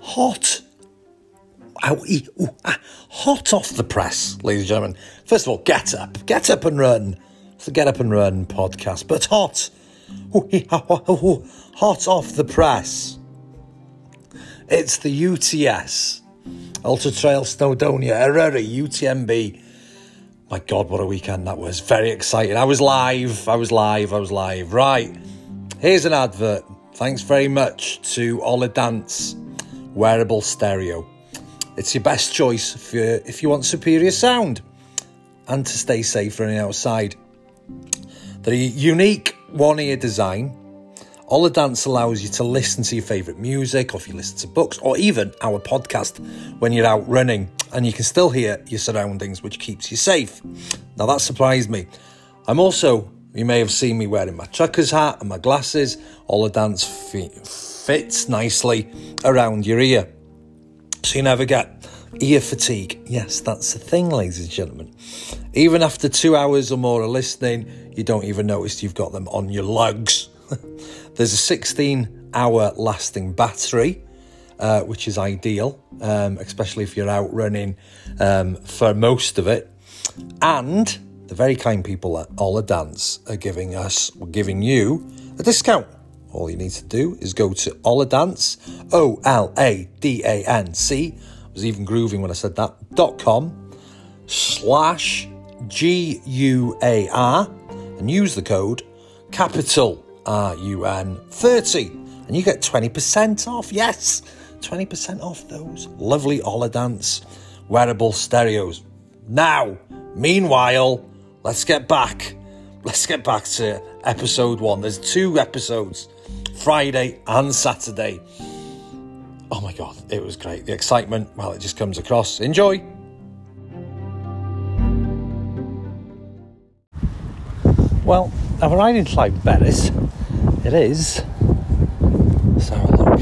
hot. Ah, hot off the press, ladies and gentlemen. First of all, get up. Get up and run. It's the Get Up and Run podcast, but hot. Hot off the press. It's the UTS. Ultra Trail Snowdonia, Eryri, UTMB. My God, what a weekend that was. Very exciting. I was live. I was live. I was live. Right. Here's an advert. Thanks very much to Oladance Wearable Stereo. It's your best choice if you, if you want superior sound and to stay safe running outside. The unique one ear design. All Oladance allows you to listen to your favourite music, or if you listen to books, or even our podcast when you're out running, and you can still hear your surroundings, which keeps you safe. Now that surprised me. I'm also you may have seen me wearing my trucker's hat and my glasses. All Oladance fits nicely around your ear. So you never get ear fatigue. Yes, that's the thing, ladies and gentlemen. Even after two hours or more of listening, you don't even notice you've got them on your lugs. There's a 16 hour lasting battery. Uh, which is ideal, um, especially if you're out running um, for most of it. And the very kind people at Oladance are giving us, giving you a discount. All you need to do is go to Oladance, O L A D A N C. I was even grooving when I said that. dot com slash G U A R and use the code capital R U N 30 and you get 20% off. Yes, 20% off those lovely Oladance wearable stereos. Now, meanwhile, let's get back. Let's get back to episode one. There's two episodes, Friday and Saturday. Oh my god, it was great. The excitement, well, it just comes across. Enjoy. Well, I've arrived in Llanberis. It is. Let's have a look.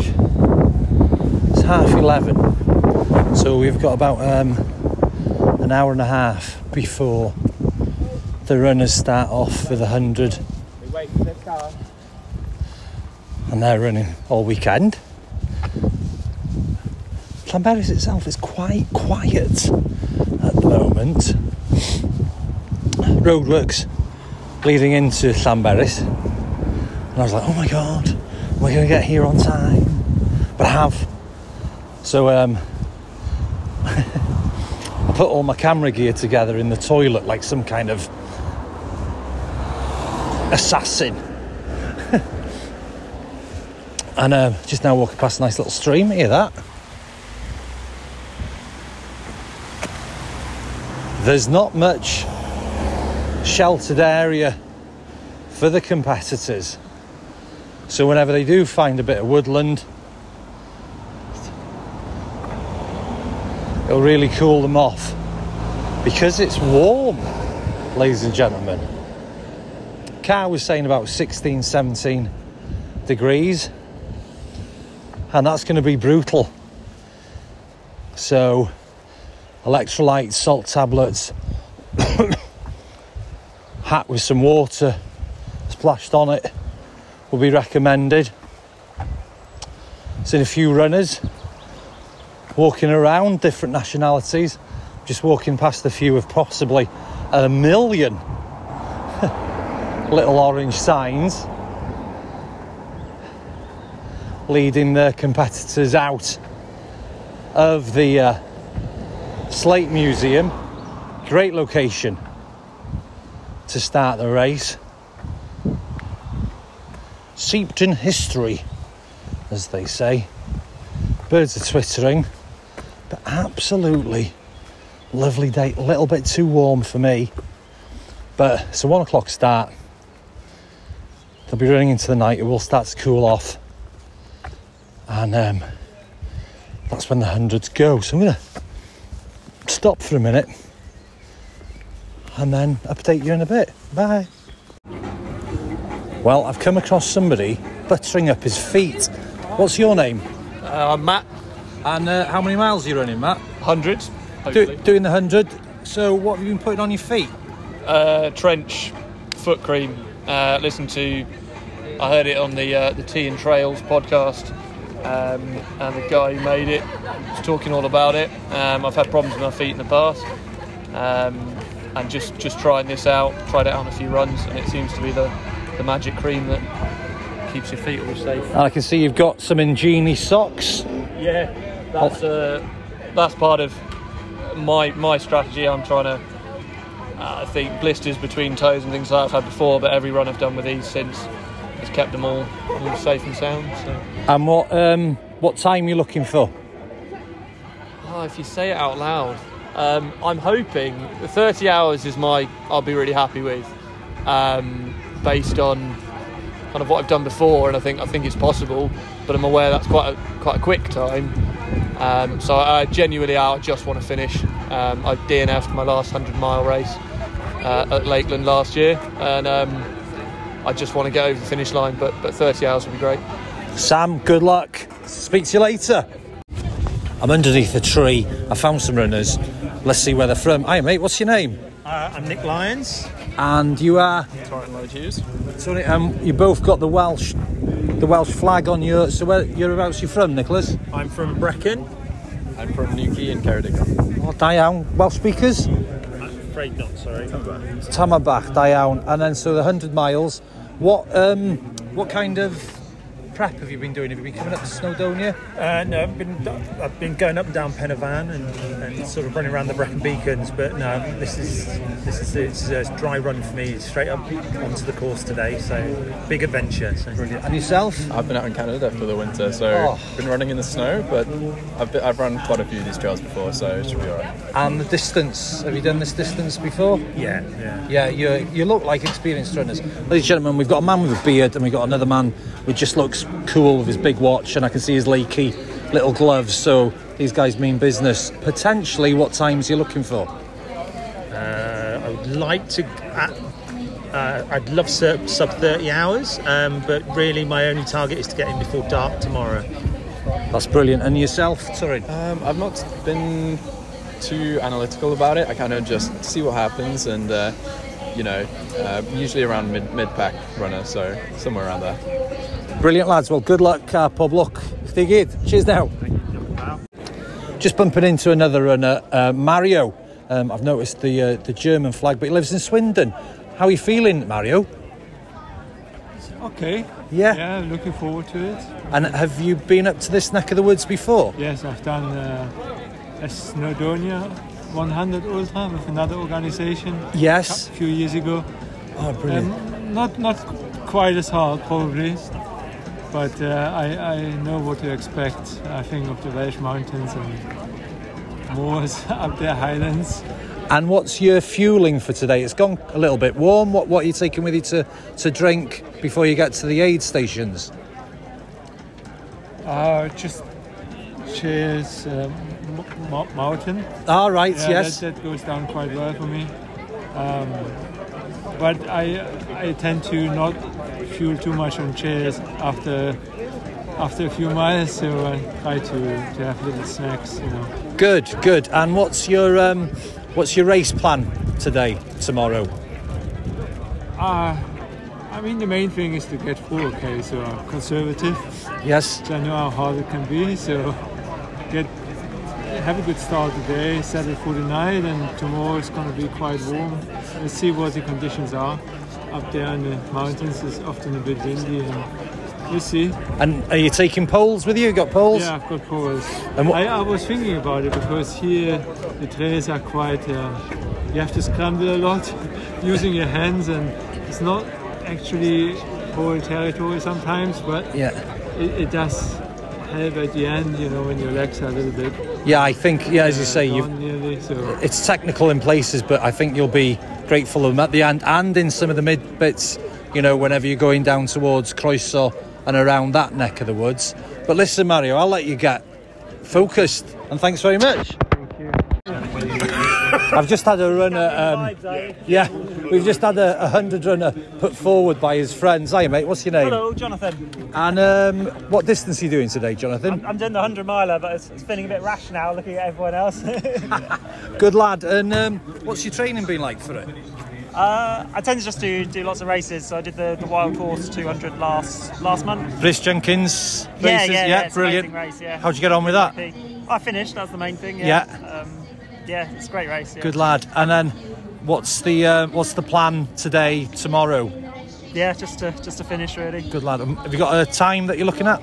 It's half eleven. So we've got about um, an hour and a half before the runners start off with a hundred. And they're running all weekend. Llanberis itself is quite quiet at the moment. Roadworks leading into Llanberis. And I was like, oh my god, we're going to get here on time. But I have. So um, I put all my camera gear together in the toilet like some kind of assassin. And uh, just now walking past a nice little stream. Hear that? There's not much sheltered area for the competitors. So whenever they do find a bit of woodland, it'll really cool them off because it's warm, ladies and gentlemen. Car was saying about 16, 17 degrees, and that's going to be brutal. So, electrolytes, salt tablets, hat with some water splashed on it will be recommended. Seen a few runners walking around, different nationalities, just walking past a few of possibly a million little orange signs leading the competitors out of the uh, Slate Museum. Great location to start the race. Seeped in history, as they say. Birds are twittering, but absolutely lovely day. A little bit too warm for me, but it's a one o'clock start. They'll be running into the night. It will start to cool off, and um, that's when the hundreds go. So I'm gonna stop for a minute and then update you in a bit. Bye. Well, I've come across somebody buttering up his feet. What's your name? Uh, I'm Matt, And uh, how many miles are you running, Matt? 100, Do, doing the 100. So, what have you been putting on your feet? Uh, trench, foot cream. Uh, listen to, I heard it on the uh, the Tea and Trails podcast. Um, and the guy who made it was talking all about it. Um, I've had problems with my feet in the past, um, and just just trying this out, tried it out on a few runs, and it seems to be the, the magic cream that keeps your feet all safe. And I can see you've got some Injinji socks. Yeah, that's uh, that's part of my my strategy. I'm trying to. Uh, I think blisters between toes and things like that I've had before, but every run I've done with these since has kept them all, all safe and sound. So. And what um, what time you looking for? Oh, if you say it out loud, um, I'm hoping 30 hours is my I'll be really happy with, um, based on kind of what I've done before, and I think I think it's possible. But I'm aware that's quite a, quite a quick time. Um, so I genuinely I just want to finish. Um, I DNF'd my last 100 mile race uh, at Lakeland last year, and um, I just want to get over the finish line. But but 30 hours would be great. Sam, good luck. Speak to you later. I'm underneath a tree. I found some runners. Let's see where they're from. Hi, mate. What's your name? Uh, I'm Nick Lyons. And you are. Torrent Lloyd Hughes. Sorry, um, you both got the Welsh, the Welsh flag on your. So where you're you from, Nicholas? I'm from Brecon. I'm from Newquay in Ceredigion. Oh, da iawn. Welsh speakers. I'm afraid not, sorry. Tamabach, da iawn. And then so the hundred miles. What um, what kind of prep have you been doing? Have you been coming up to Snowdonia? Uh, no, I've been I've been going up and down Pen y Fan and, and sort of running around the Brecon Beacons, but no, this is this is it's a dry run for me, straight up onto the course today. So big adventure. So. Brilliant. And yourself? I've been out in Canada for the winter, so Oh. been running in the snow, but I've, been, I've run quite a few of these trails before, so it should be alright. And the distance. Have you done this distance before? Yeah, yeah. Yeah, you you look like experienced runners. Ladies and gentlemen, we've got a man with a beard and we've got another man who just looks cool with his big watch and I can see his Leki little gloves. So these guys mean business. Potentially, what times are you looking for? Uh, I would like to. Uh, uh, I'd love sub, sub 30 hours, um, but really my only target is to get in before dark tomorrow. That's brilliant. And yourself, sorry. Um, I've not been too analytical about it. I kind of just see what happens, and uh, you know, uh, usually around mid mid pack runner, so somewhere around there. Brilliant, lads. Well, good luck, uh, pub luck. Stay good. Cheers now. Just bumping into another runner, uh, Mario. Um, I've noticed the uh, the German flag, but he lives in Swindon. How are you feeling, Mario? Okay. Yeah. Yeah, looking forward to it. And have you been up to this neck of the woods before? Yes, I've done uh, a Snowdonia 100 Ultra with another organization Yes. a few years ago. Oh, brilliant. Um, not not quite as hard probably, but uh, I, I know what to expect. I think of the Welsh mountains and moors up there, highlands. And what's your fueling for today? It's gone a little bit warm. What what are you taking with you to, to drink before you get to the aid stations? Uh, just cheers um, M- M- mountain. All right, Yeah, yes. that, that goes down quite well for me. Um, but I I tend to not fuel too much on chairs after after a few miles, so I try to, to have little snacks, you know. Good, good. And what's your um, what's your race plan today, tomorrow? Uh, I mean, the main thing is to get through, okay, so I'm conservative. Yes. So I know how hard it can be, so get have a good start today, settle for the night, and tomorrow it's going to be quite warm. Let's see what the conditions are. Up there in the mountains is often a bit windy, and we'll see. And are you taking poles with you? You got poles? Yeah, I've got poles. And what- I, I was thinking about it because here the trails are quite. Uh, you have to scramble a lot using your hands, and it's not actually pole territory sometimes, but Yeah. it, it does help at the end. You know, when your legs are a little bit. Yeah, I think yeah, as you uh, say, you. So it's technical in places, but I think you'll be grateful of them at the end and in some of the mid bits. You know, whenever you're going down towards Croeso and around that neck of the woods. But listen, Mario, I'll let you get focused, and thanks very much. Thank you. I've just had a runner. Um, yeah, we've just had a, a hundred runner put forward by his friends. Hi, mate. What's your name? Hello, Jonathan. And um, what distance are you doing today, Jonathan? I'm doing the 100 miler, but it's, it's feeling a bit rash now looking at everyone else. Good lad. And um, what's your training been like for it? Uh, I tend to just do do lots of races. So I did the, the wild course 200 last last month. Brice Jenkins races, yeah, yeah, yeah, it's brilliant. race. Yeah. How'd you get on with that? I finished. That's the main thing. Yeah. Yeah. Um, yeah, it's a great race. Yeah. Good lad. And then, what's the uh, what's the plan today, tomorrow? Yeah, just to just to finish really. Good lad. Um, Have you got a time that you're looking at?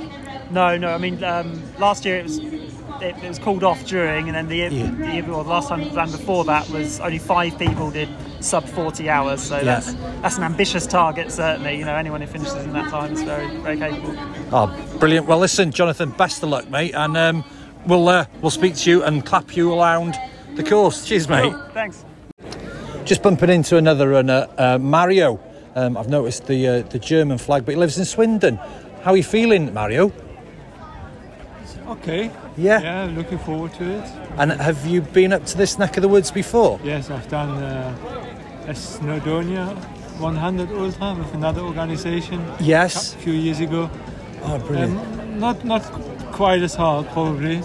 No, no. I mean, um, last year it was it, it was called off during, and then the year, Yeah. the year well, the last time ran before that was only five people did sub 40 hours. So that's that's an ambitious target. Certainly, you know, anyone who finishes in that time is very very capable. Oh, brilliant. Well, listen, Jonathan, best of luck, mate, and um, we'll uh, we'll speak to you and clap you around the course. Cheers, mate. Cool, thanks. Just bumping into another runner, uh, Mario. Um, I've noticed the uh, the German flag, but he lives in Swindon. How are you feeling, Mario? Okay. Yeah. Yeah, looking forward to it. And have you been up to this neck of the woods before? Yes, I've done uh, a Snowdonia 100 Ultra with another organization Yes. a few years ago. Oh, brilliant. Um, not not quite as hard probably,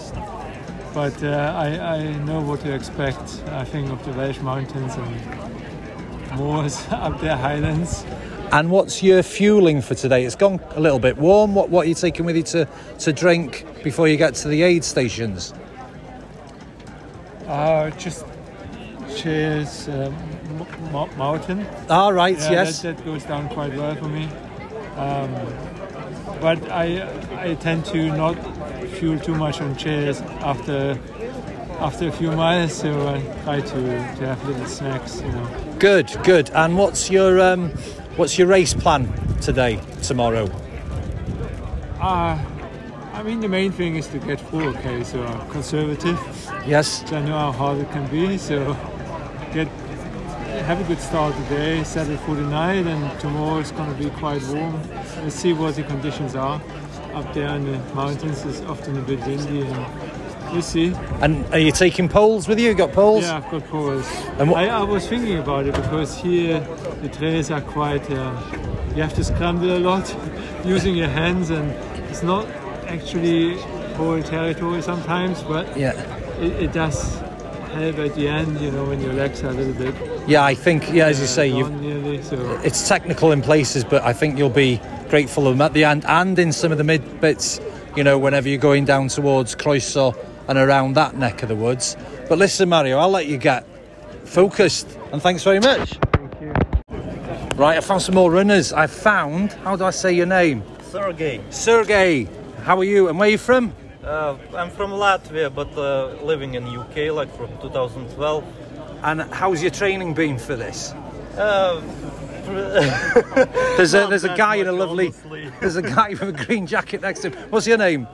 but uh, I, I know what to expect. I think of the Welsh mountains and moors up there, highlands. And what's your fueling for today? It's gone a little bit warm. What what are you taking with you to, to drink before you get to the aid stations? Uh, just cheers, um, M- mountain. All right, Yeah, yes. that, that goes down quite well for me. Um, but I I tend to not fuel too much on chairs after after a few miles, so I try to, to have little snacks, you know. Good, good. And what's your um, what's your race plan today, tomorrow? Uh, I mean, the main thing is to get through, okay, so I'm conservative. Yes. So I know how hard it can be, so get have a good start today, settle for the night, and tomorrow it's going to be quite warm. Let's see what the conditions are. Up there in the mountains is often a bit windy, and we'll see. And are you taking poles with you? You got poles? Yeah, I've got poles. And what- I, I was thinking about it because here the trails are quite. Uh, you have to scramble a lot using your hands, and it's not actually pole territory sometimes, but Yeah. it, it does help at the end. You know, when your legs are a little bit. Yeah, I think yeah, as you uh, say, you gone nearly. So it's technical in places, but I think you'll be grateful of them at the end and in some of the mid bits. You know, whenever you're going down towards Croeso and around that neck of the woods. But listen, Mario, I'll let you get focused, and thanks very much. thank you. Right, I found some more runners. I found. How do I say your name? Sergey. Sergey. How are you? And where are you from? Uh, I'm from Latvia, but uh, living in UK like from 2012. And how's your training been for this? Uh, There's a there's a guy in a lovely honestly. there's a guy with a green jacket next to him. What's your name?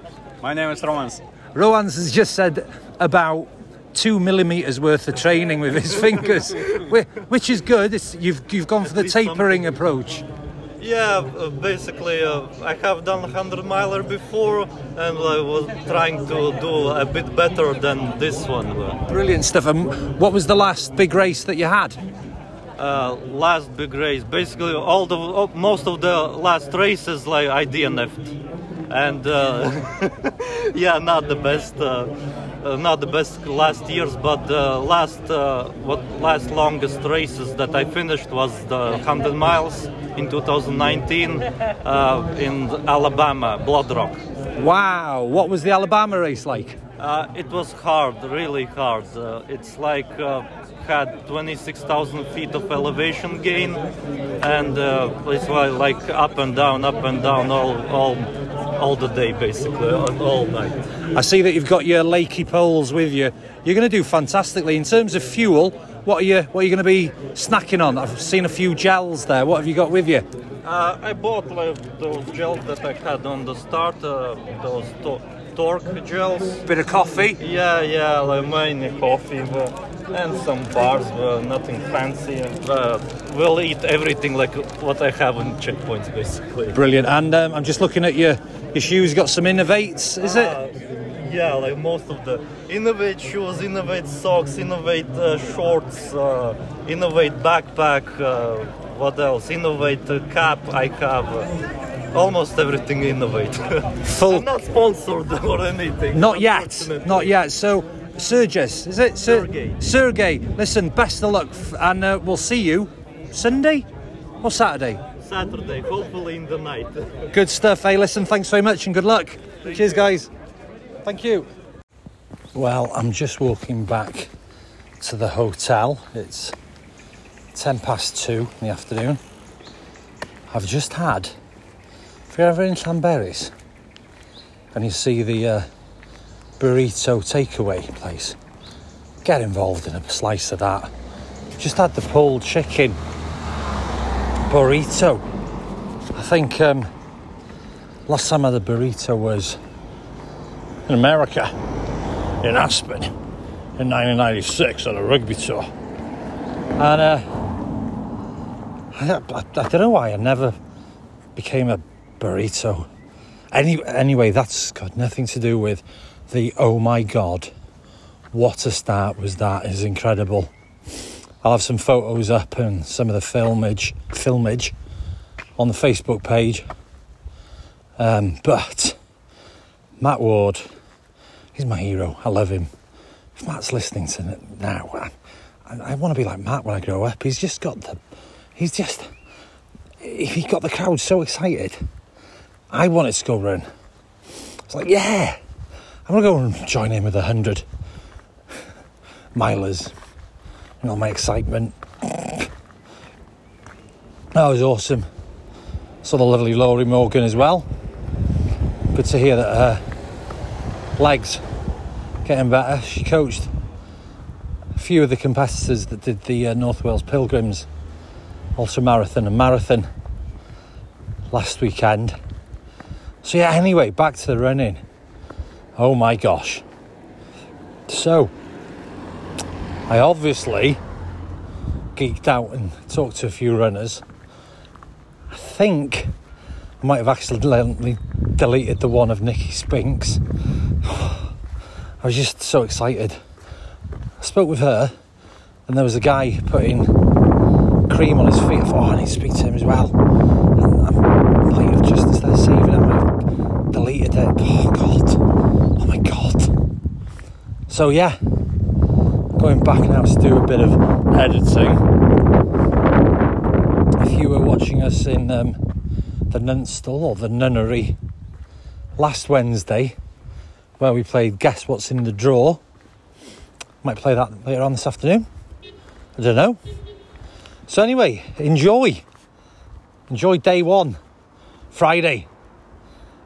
My name is Romans. Rowan's has just said about two millimeters worth of training with his fingers, which is good. It's, you've you've gone for the tapering something. approach. Yeah, uh, basically, uh, I have done 100 miler before, and I was trying to do a bit better than this one. Brilliant stuff. And what was the last big race that you had? Uh, last big race, basically, all the oh, most of the last races, like I DNF'd, and uh, yeah, not the best. Uh, not the best last years, but the last uh, what last longest races that I finished was the 100 miles in 2019 uh, in Alabama, Blood Rock. Wow. What was the Alabama race like? Uh, it was hard, really hard. Uh, it's like uh, had 26,000 feet of elevation gain, and uh, it's like up and down, up and down all all all the day basically, all all night. I see that you've got your Leki poles with you. You're going to do fantastically in terms of fuel. What are you What are you going to be snacking on? I've seen a few gels there. What have you got with you? Uh, I bought like those gels that I had on the start, uh, those to- TORQ gels. Bit of coffee. Yeah, yeah, like mainly coffee but, and some bars, but nothing fancy. Uh, we'll eat everything like what I have on checkpoints, basically. Brilliant. And um, I'm just looking at your your shoes. Got some Inov-8s, is it? Uh, yeah, like most of the Inov-8 shoes, Inov-8 socks, Inov-8 uh, shorts, uh, Inov-8 backpack. Uh, what else? Inov-8 uh, cap. I have uh, almost everything Inov-8. Full. I'm not sponsored or anything. Not yet. Not yet. So, Sergis, is it? Ser- Sergey. Sergey, listen, best of luck, f- and uh, we'll see you Sunday or Saturday? Saturday, hopefully in the night. Good stuff. Hey, listen, thanks very much and good luck. Cheers, guys. Thank you. Well, I'm just walking back to the hotel. It's 10 past two in the afternoon. I've just had, if you're ever in Llanberis and you see the uh, burrito takeaway place, get involved in a slice of that. Just had the pulled chicken burrito. I think um, last time I had a burrito was in America, in Aspen, in 1996 on a rugby tour. And uh, I, I, I don't know why I never became a burrito. Any, anyway, that's got nothing to do with the oh my god, what a start was that is incredible. I'll have some photos up and some of the filmage, filmage on the Facebook page. Um, but Matt Ward, he's my hero. I love him. If Matt's listening to it now, I, I want to be like Matt when I grow up. He's just got the, he's just, he got the crowd so excited. I wanted to go run. It's like, yeah, I'm gonna go and join in with a hundred milers. You know, my excitement. That was awesome. Saw the lovely Laurie Morgan as well. Good to hear that her legs getting better. She coached a few of the competitors that did the uh, North Wales Pilgrims ultra marathon and marathon last weekend. So yeah, anyway, back to the running. Oh my gosh. So I obviously geeked out and talked to a few runners. I think I might have accidentally deleted the one of Nikki Spinks. I was just so excited. I spoke with her, and there was a guy putting cream on his feet. I thought, oh, I need to speak to him as well. And I might have just, instead of saving it, I might have deleted it. Oh, God. Oh, my God. So, yeah, going back now to do a bit of editing. If you were watching us in um, the Nunstall or the Nunnery last Wednesday, where we played Guess What's in the Draw, might play that later on this afternoon. I don't know. So, anyway, enjoy. Enjoy day one, Friday,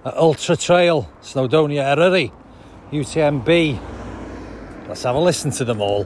at Ultra Trail, Snowdonia Eryri, UTMB. Let's have a listen to them all.